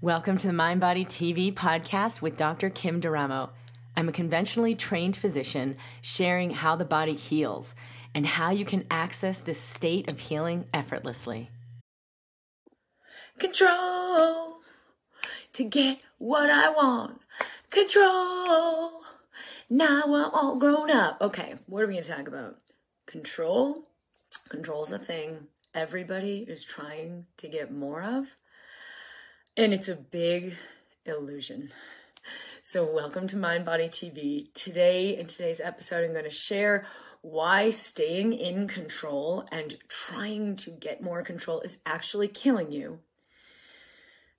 Welcome to the Mind Body TV podcast with Dr. Kim D'Eramo. I'm a conventionally trained physician sharing how the body heals and how you can access this state of healing effortlessly. Control to get what I want. Control. Now I'm all grown up. Okay, what are we going to talk about? Control. Control's a thing everybody is trying to get more of. And it's a big illusion. So, welcome to Mind Body TV. Today, in today's episode, I'm going to share why staying in control and trying to get more control is actually killing you.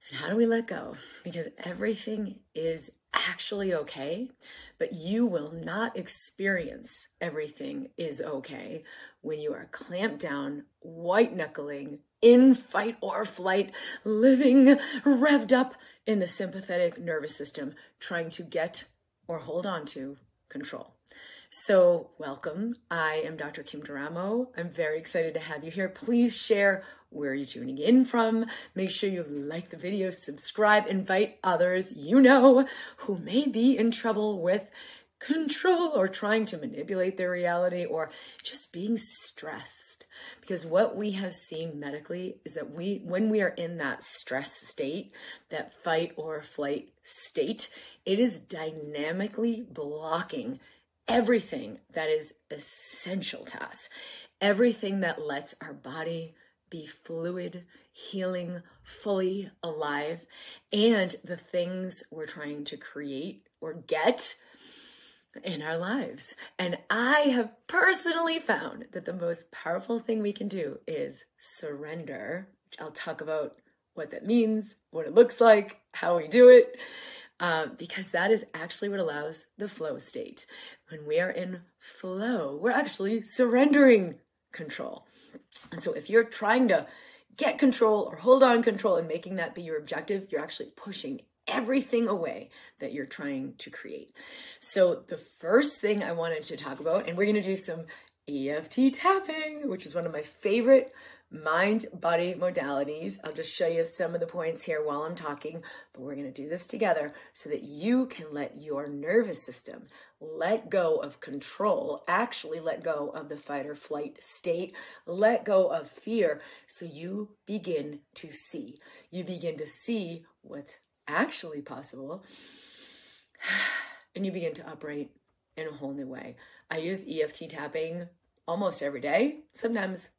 And how do we let go? Because everything is actually okay, but you will not experience everything is okay when you are clamped down, white knuckling, in fight or flight, living revved up in the sympathetic nervous system, trying to get or hold on to control. So, welcome. I am Dr. Kim D'Eramo. I'm very excited to have you here. Please share where you're tuning in from. Make sure you like the video, subscribe, invite others you know who may be in trouble with control or trying to manipulate their reality or just being stressed. Because what we have seen medically is that we, when we are in that stress state, that fight or flight state, it is dynamically blocking everything that is essential to us, everything that lets our body be fluid, healing, fully alive, and the things we're trying to create or get in our lives. And I have personally found that the most powerful thing we can do is surrender, I'll talk about what that means, what it looks like, how we do it, uh, because that is actually what allows the flow state. When we are in flow, we're actually surrendering control. And so if you're trying to get control or hold on control and making that be your objective, you're actually pushing everything away that you're trying to create. So the first thing I wanted to talk about, and we're going to do some EFT tapping, which is one of my favorite mind body modalities. I'll just show you some of the points here while I'm talking, but we're going to do this together so that you can let your nervous system let go of control, actually let go of the fight or flight state, let go of fear so you begin to see. You begin to see what's actually possible and you begin to operate in a whole new way. I use EFT tapping almost every day. Sometimes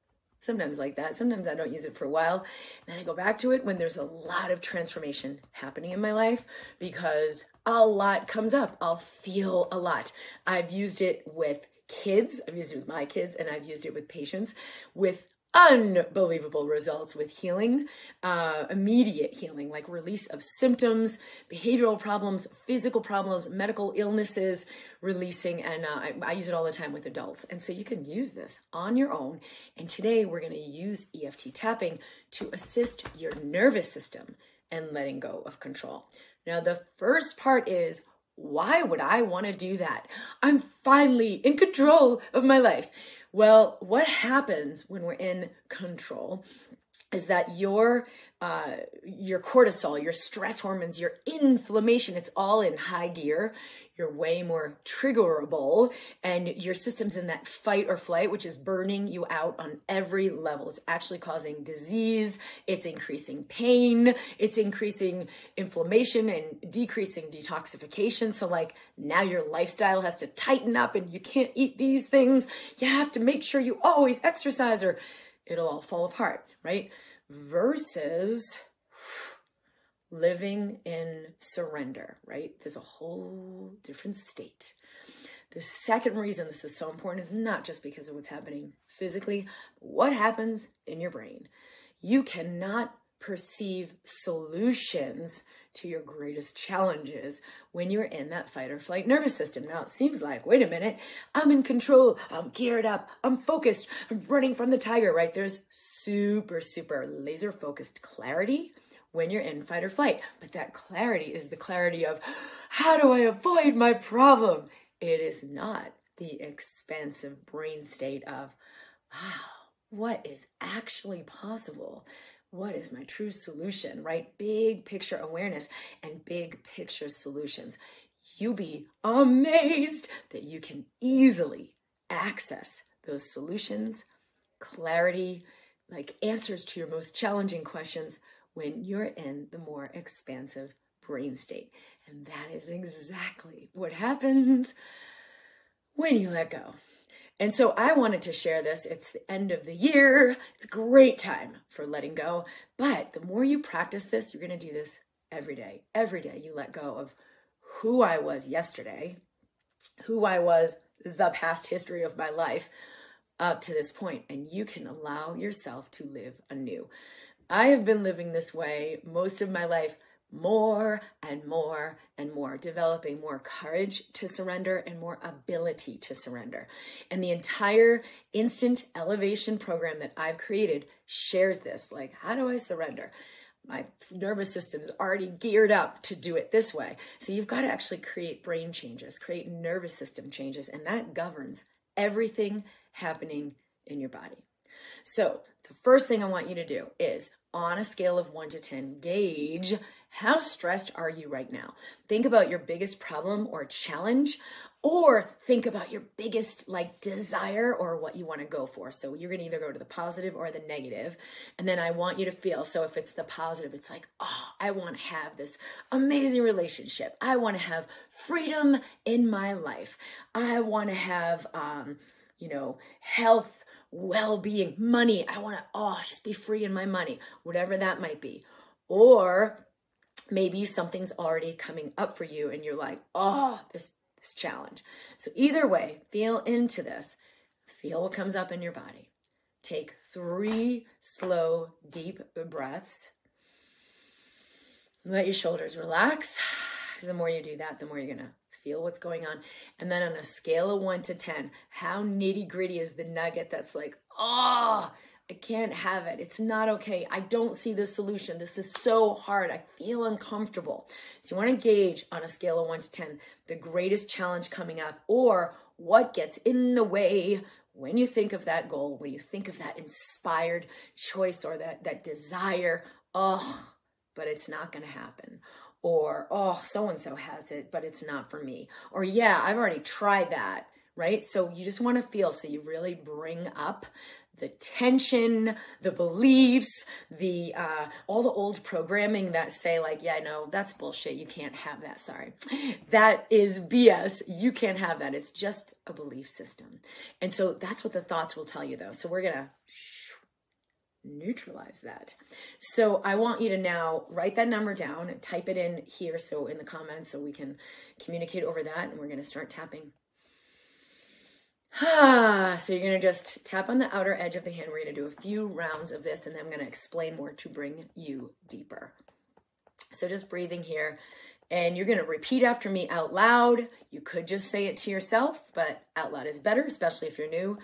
sometimes like that. Sometimes I don't use it for a while. Then I go back to it when there's a lot of transformation happening in my life because a lot comes up. I'll feel a lot. I've used it with kids, I've used it with my kids, and I've used it with patients with unbelievable results with healing, uh, immediate healing, like release of symptoms, behavioral problems, physical problems, medical illnesses, releasing. And uh, I, I use it all the time with adults. And so you can use this on your own. And today we're going to use EFT tapping to assist your nervous system and letting go of control. Now, the first part is why would I want to do that? I'm finally in control of my life. Well, what happens when we're in control is that your uh, your cortisol, your stress hormones, your inflammation, it's all in high gear. You're way more triggerable, and your system's in that fight or flight, which is burning you out on every level. It's actually causing disease, it's increasing pain, it's increasing inflammation and decreasing detoxification. So, like, now your lifestyle has to tighten up, and you can't eat these things. You have to make sure you always exercise, or it'll all fall apart, right? Versus living in surrender, right? There's a whole different state. The second reason this is so important is not just because of what's happening physically, what happens in your brain. You cannot perceive solutions to your greatest challenges when you're in that fight or flight nervous system. Now, it seems like, wait a minute, I'm in control, I'm geared up, I'm focused, I'm running from the tiger, right? There's super, super laser focused clarity when you're in fight or flight. But that clarity is the clarity of how do I avoid my problem? It is not the expansive brain state of, wow, what is actually possible what is my true solution, right? Big picture awareness and big picture solutions. You'll be amazed that you can easily access those solutions, clarity, like answers to your most challenging questions when you're in the more expansive brain state. And that is exactly what happens when you let go. And so I wanted to share this. It's the end of the year. It's a great time for letting go. But the more you practice this, you're going to do this every day. Every day you let go of who I was yesterday, who I was the past history of my life up to this point, and you can allow yourself to live anew. I have been living this way most of my life more and more and more, developing more courage to surrender and more ability to surrender. And the entire instant elevation program that I've created shares this. Like, how do I surrender? My nervous system is already geared up to do it this way. So you've got to actually create brain changes, create nervous system changes, and that governs everything happening in your body. So, the first thing I want you to do is on a scale of one to 10, gauge how stressed are you right now? Think about your biggest problem or challenge, or think about your biggest like desire or what you want to go for. So you're going to either go to the positive or the negative. And then I want you to feel so if it's the positive, it's like, oh, I want to have this amazing relationship. I want to have freedom in my life. I want to have, um, you know, health, well being, money. I want to, oh, just be free in my money, whatever that might be. Or maybe something's already coming up for you and you're like, oh, this, this challenge. So either way, feel into this. Feel what comes up in your body. Take three slow, deep breaths. Let your shoulders relax. Because the more you do that, the more you're going to feel what's going on. And then on a scale of one to 10, how nitty gritty is the nugget that's like, oh, I can't have it. It's not okay. I don't see the solution. This is so hard. I feel uncomfortable. So you want to gauge on a scale of 1 to 10 the greatest challenge coming up or what gets in the way when you think of that goal, when you think of that inspired choice or that that desire, oh, but it's not going to happen. Or oh, so and so has it, but it's not for me. Or yeah, I've already tried that right? So you just want to feel, so you really bring up the tension, the beliefs, the uh, all the old programming that say like, yeah, no, that's bullshit. You can't have that. Sorry, that is BS. You can't have that. It's just a belief system, and so that's what the thoughts will tell you, though. So we're gonna neutralize that. So I want you to now write that number down, type it in here, so in the comments, so we can communicate over that, and we're gonna start tapping so you're going to just tap on the outer edge of the hand. We're going to do a few rounds of this and then I'm going to explain more to bring you deeper. So just breathing here and you're going to repeat after me out loud. You could just say it to yourself, but out loud is better, especially if you're new.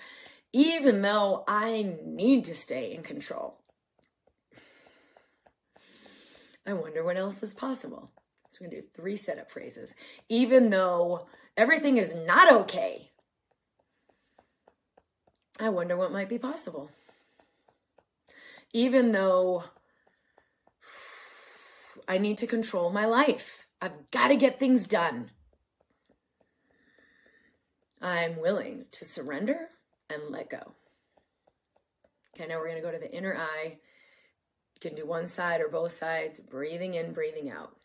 Even though I need to stay in control. I wonder what else is possible. So we're going to do three setup phrases. Even though everything is not okay I wonder what might be possible. Even though I need to control my life, I've got to get things done. I'm willing to surrender and let go. Okay, now we're going to go to the inner eye. You can do one side or both sides, breathing in, breathing out.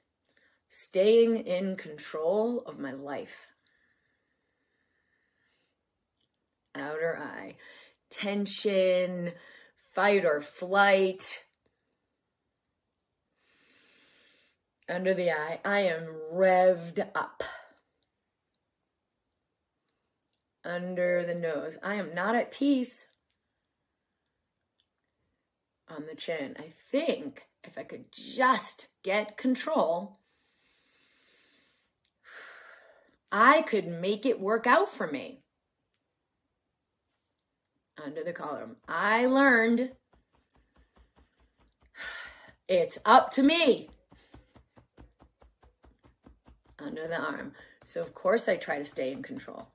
Staying in control of my life. Outer eye. Tension, fight or flight. Under the eye, I am revved up. Under the nose, I am not at peace. On the chin, I think if I could just get control, I could make it work out for me under the collar. I learned it's up to me under the arm. So, of course, I try to stay in control.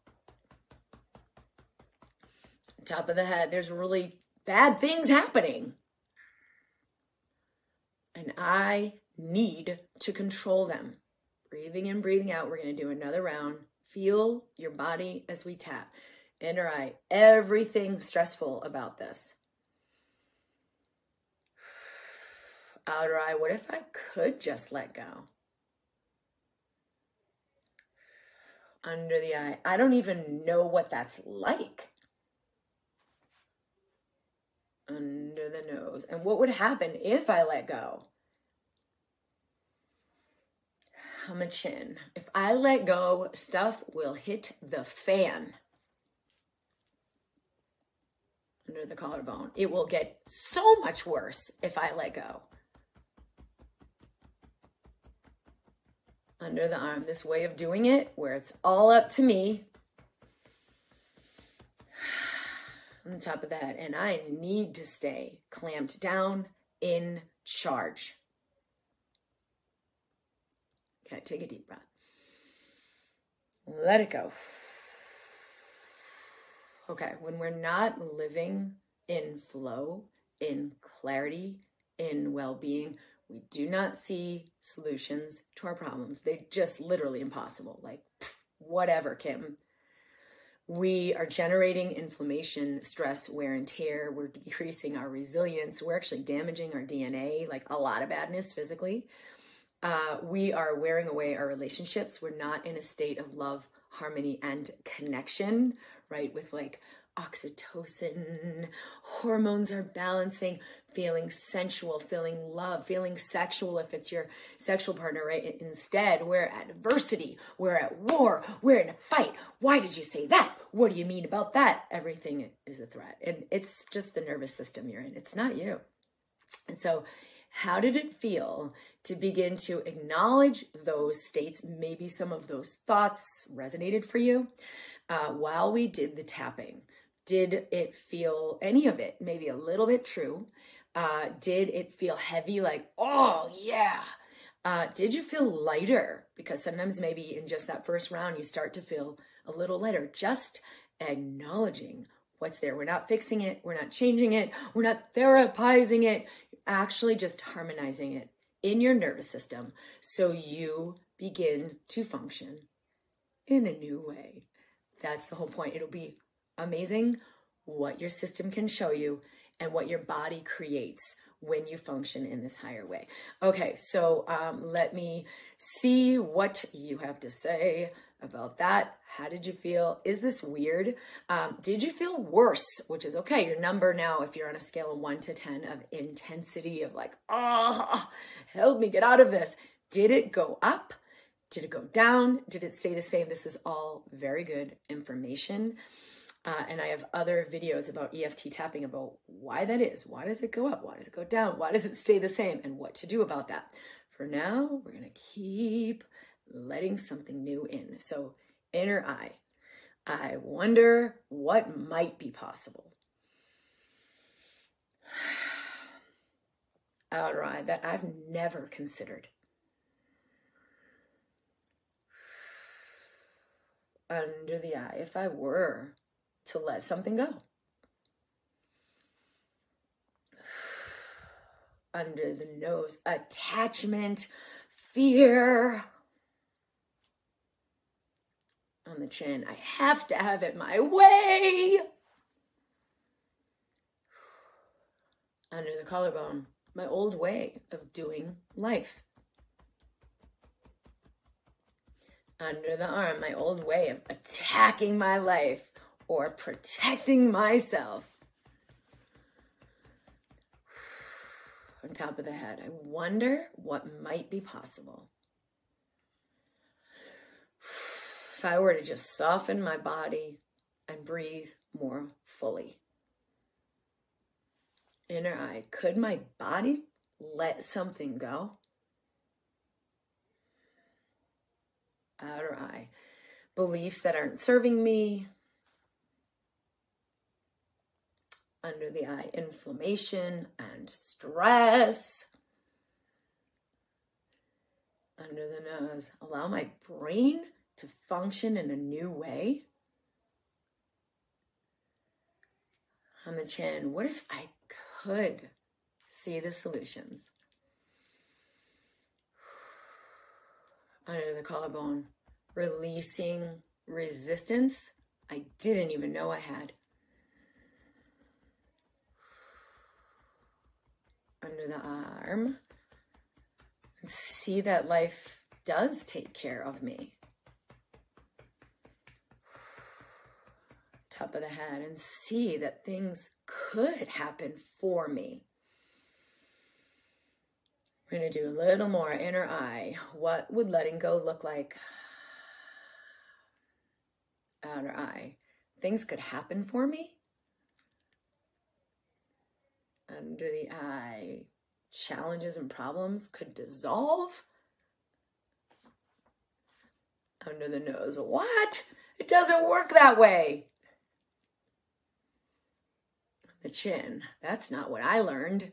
Top of the head, there's really bad things happening. and I need to control them. Breathing in, breathing out. We're going to do another round. Feel your body as we tap. Inner eye, everything stressful about this. Outer eye, what if I could just let go? Under the eye, I don't even know what that's like. Under the nose, and what would happen if I let go? On the chin. If I let go, stuff will hit the fan. Under the collarbone. It will get so much worse if I let go. Under the arm. This way of doing it where it's all up to me. On the top of head. And I need to stay clamped down in charge. Okay, take a deep breath. Let it go. Okay, when we're not living in flow, in clarity, in well being, we do not see solutions to our problems. They're just literally impossible. Like, whatever, Kim. We are generating inflammation, stress, wear, and tear. We're decreasing our resilience. We're actually damaging our DNA, like a lot of badness physically uh, we are wearing away our relationships. We're not in a state of love, harmony, and connection, right? With like oxytocin, hormones are balancing, feeling sensual, feeling love, feeling sexual if it's your sexual partner, right? Instead, we're at adversity, we're at war, we're in a fight. Why did you say that? What do you mean about that? Everything is a threat. And it's just the nervous system you're in, it's not you. And so, how did it feel to begin to acknowledge those states? Maybe some of those thoughts resonated for you uh, while we did the tapping. Did it feel any of it, maybe a little bit true? Uh, did it feel heavy, like, oh, yeah? Uh, did you feel lighter? Because sometimes, maybe in just that first round, you start to feel a little lighter. Just acknowledging what's there. We're not fixing it, we're not changing it, we're not therapizing it actually just harmonizing it in your nervous system so you begin to function in a new way. That's the whole point. It'll be amazing what your system can show you and what your body creates when you function in this higher way. Okay, so um, let me see what you have to say about that. How did you feel? Is this weird? Um, did you feel worse? Which is okay. Your number now, if you're on a scale of one to 10 of intensity of like, oh, help me get out of this. Did it go up? Did it go down? Did it stay the same? This is all very good information. Uh, and I have other videos about EFT tapping about why that is. Why does it go up? Why does it go down? Why does it stay the same? And what to do about that. For now, we're going to keep letting something new in. So, inner eye. I wonder what might be possible. Outer eye that I've never considered. Under the eye, if I were to let something go. Under the nose, attachment, fear, on the chin. I have to have it my way. Under the collarbone, my old way of doing life. Under the arm, my old way of attacking my life or protecting myself. On top of the head, I wonder what might be possible if I were to just soften my body and breathe more fully. Inner eye, could my body let something go? Outer eye, beliefs that aren't serving me. Under the eye, inflammation and stress. Under the nose, allow my brain to function in a new way. On the chin, what if I could see the solutions? under the collarbone, releasing resistance I didn't even know I had. Under the arm. See that life does take care of me. Top of the head, and see that things could happen for me. We're going to do a little more inner eye. What would letting go look like? Outer eye. Things could happen for me. Under the eye. Challenges and problems could dissolve. Under the nose. What? It doesn't work that way. The chin. That's not what I learned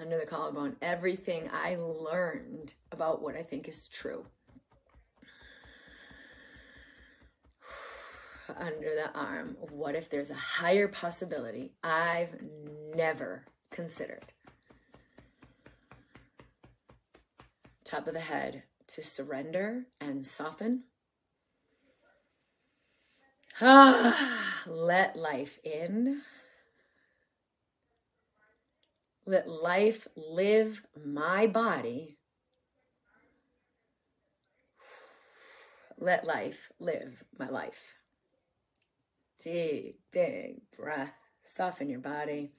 under the collarbone everything I learned about what I think is true. Under the arm, what if there's a higher possibility I've never considered? Top of the head to surrender and soften. Let life in. Let life live my body. Let life live my life. Deep, big breath. Soften your body.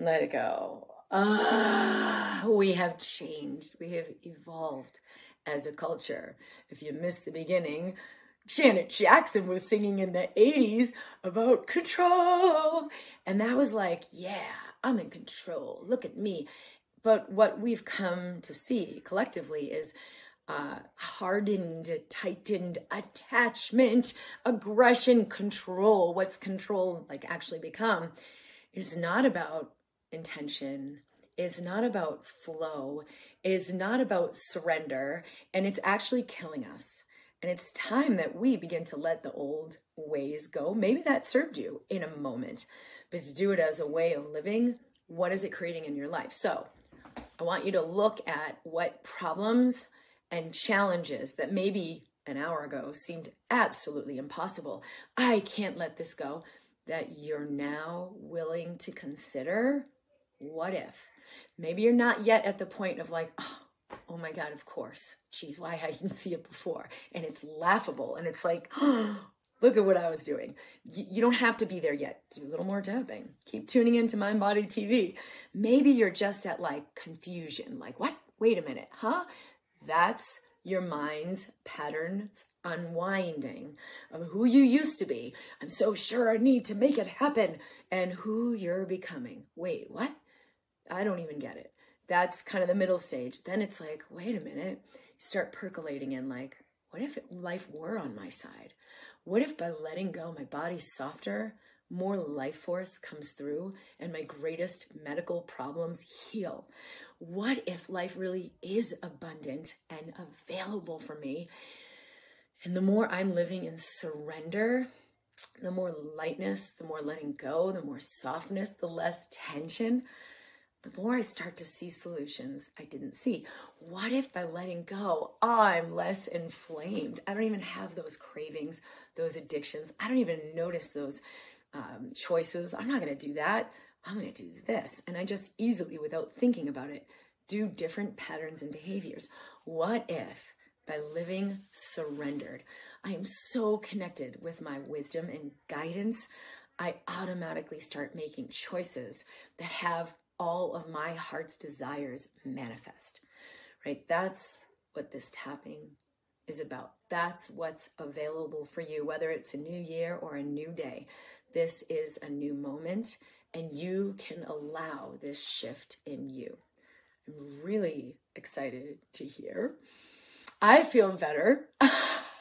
Let it go. Ah, we have changed. We have evolved as a culture. If you missed the beginning, Janet Jackson was singing in the 80s about control. And that was like, yeah, I'm in control. Look at me. But what we've come to see collectively is uh, hardened, tightened attachment, aggression, control. What's control like actually become is not about intention, is not about flow, is not about surrender, and it's actually killing us. And it's time that we begin to let the old ways go. Maybe that served you in a moment, but to do it as a way of living, what is it creating in your life? So I want you to look at what problems and challenges that maybe an hour ago seemed absolutely impossible. I can't let this go. That you're now willing to consider what if? Maybe you're not yet at the point of like, oh, oh my God, of course. Geez, why I didn't see it before. And it's laughable. And it's like, look at what I was doing. You, you don't have to be there yet. Do a little more tapping. Keep tuning into Mind Body TV. Maybe you're just at like confusion. Like, what? Wait a minute, huh? That's your mind's patterns unwinding of who you used to be. I'm so sure I need to make it happen. And who you're becoming. Wait, what? I don't even get it that's kind of the middle stage. Then it's like, wait a minute, you start percolating in like, what if life were on my side? What if by letting go, my body's softer, more life force comes through, and my greatest medical problems heal? What if life really is abundant and available for me? And the more I'm living in surrender, the more lightness, the more letting go, the more softness, the less tension the more I start to see solutions I didn't see. What if by letting go, I'm less inflamed? I don't even have those cravings, those addictions. I don't even notice those um, choices. I'm not going to do that. I'm going to do this. And I just easily, without thinking about it, do different patterns and behaviors. What if by living surrendered, I am so connected with my wisdom and guidance, I automatically start making choices that have all of my heart's desires manifest, right? That's what this tapping is about. That's what's available for you, whether it's a new year or a new day. This is a new moment, and you can allow this shift in you. I'm really excited to hear. I feel better.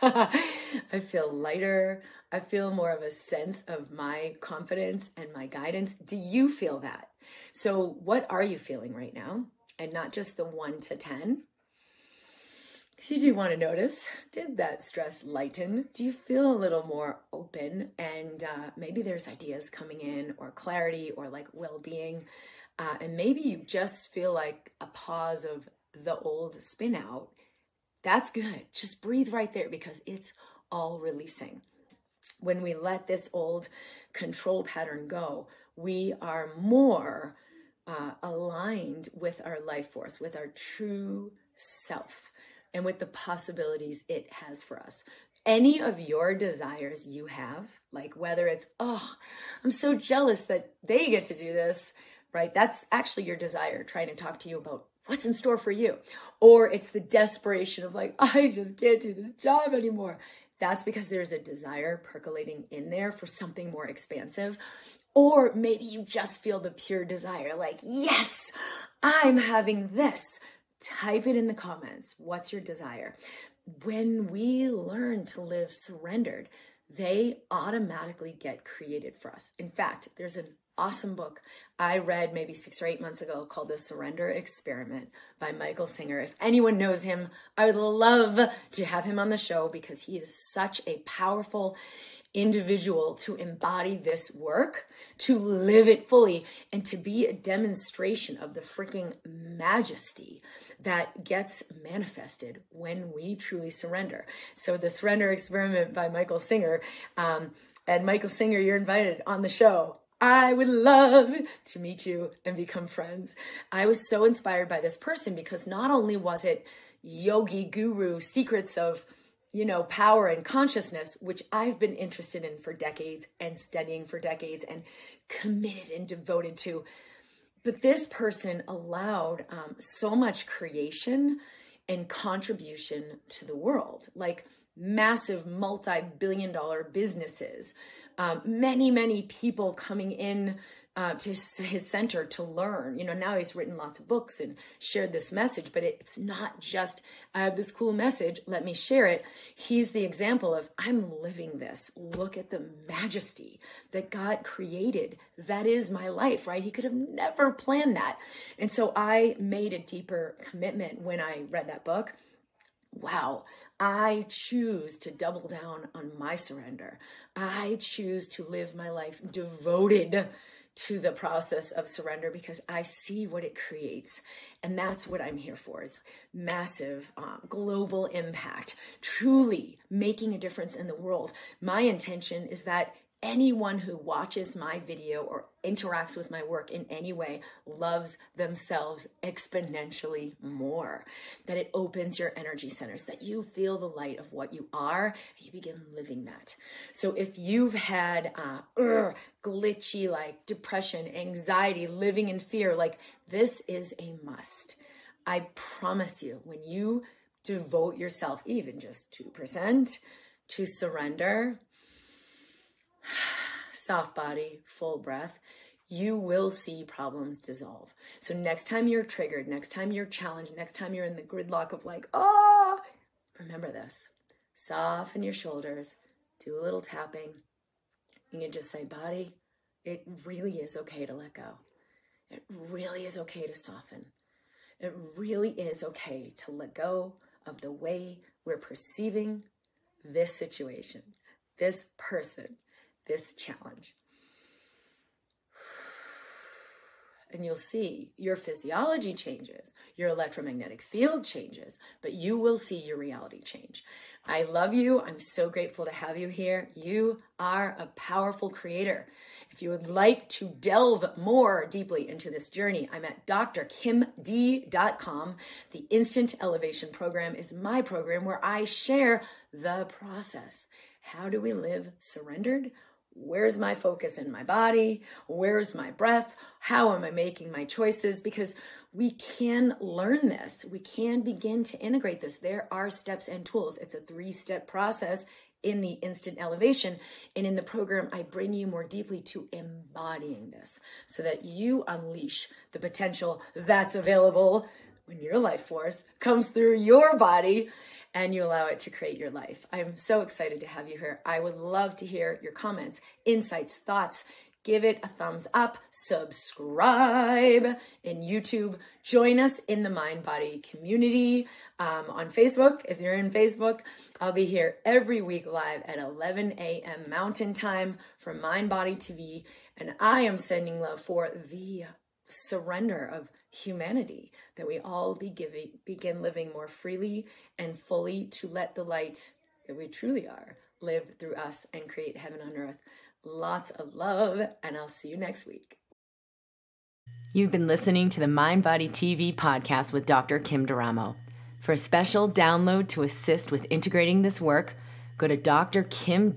I feel lighter. I feel more of a sense of my confidence and my guidance. Do you feel that? So, what are you feeling right now? And not just the one to 10. Because you do want to notice did that stress lighten? Do you feel a little more open? And uh, maybe there's ideas coming in, or clarity, or like well being. uh, and maybe you just feel like a pause of the old spin out, that's good. Just breathe right there because it's all releasing. When we let this old control pattern go, we are more uh, aligned with our life force, with our true self, and with the possibilities it has for us. Any of your desires you have, like whether it's, oh, I'm so jealous that they get to do this, right? That's actually your desire trying to talk to you about what's in store for you. Or it's the desperation of like, I just can't do this job anymore. That's because there's a desire percolating in there for something more expansive. Or maybe you just feel the pure desire, like, yes, I'm having this. Type it in the comments. What's your desire? When we learn to live surrendered, they automatically get created for us. In fact, there's an awesome book I read maybe six or eight months ago called The Surrender Experiment by Michael Singer. If anyone knows him, I would love to have him on the show because he is such a powerful individual to embody this work, to live it fully, and to be a demonstration of the freaking majesty that gets manifested when we truly surrender. So, the surrender experiment by Michael Singer, um, and Michael Singer, you're invited on the show. I would love to meet you and become friends. I was so inspired by this person because not only was it yogi guru secrets of, you know, power and consciousness, which I've been interested in for decades and studying for decades and committed and devoted to, but this person allowed um, so much creation and contribution to the world, like massive multi billion dollar businesses um, many, many people coming in uh, to his center to learn. You know, now he's written lots of books and shared this message, but it's not just, I have this cool message, let me share it. He's the example of, I'm living this. Look at the majesty that God created. That is my life, right? He could have never planned that. And so I made a deeper commitment when I read that book. Wow, I choose to double down on my surrender. I choose to live my life devoted to the process of surrender because I see what it creates. And that's what I'm here for is massive um, global impact, truly making a difference in the world. My intention is that anyone who watches my video or interacts with my work in any way loves themselves exponentially more. That it opens your energy centers, that you feel the light of what you are, and you begin living that. So if you've had uh, ugh, glitchy, like depression, anxiety, living in fear, like this is a must. I promise you, when you devote yourself, even just 2%, to surrender, soft body, full breath, you will see problems dissolve. So next time you're triggered, next time you're challenged, next time you're in the gridlock of like, oh, remember this. Soften your shoulders, do a little tapping. And you can just say, body, it really is okay to let go. It really is okay to soften. It really is okay to let go of the way we're perceiving this situation, this person, this challenge. And you'll see your physiology changes, your electromagnetic field changes, but you will see your reality change. I love you. I'm so grateful to have you here. You are a powerful creator. If you would like to delve more deeply into this journey, I'm at drkimd.com. The Instant Elevation Program is my program where I share the process. How do we live surrendered? Where's my focus in my body? Where's my breath? How am I making my choices? Because we can learn this. We can begin to integrate this. There are steps and tools. It's a three step process in the instant elevation. And in the program, I bring you more deeply to embodying this so that you unleash the potential that's available when your life force comes through your body and you allow it to create your life. I'm so excited to have you here. I would love to hear your comments, insights, thoughts. Give it a thumbs up, subscribe in YouTube, join us in the Mind Body community um, on Facebook. If you're in Facebook, I'll be here every week live at 11 a.m. Mountain Time for Mind Body TV. And I am sending love for the surrender of humanity, that we all be giving, begin living more freely and fully to let the light that we truly are live through us and create heaven on earth. Lots of love, and I'll see you next week. You've been listening to the Mind Body TV podcast with Dr. Kim D'Eramo. For a special download to assist with integrating this work, go to drkimd.com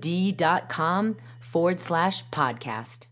forward slash podcast.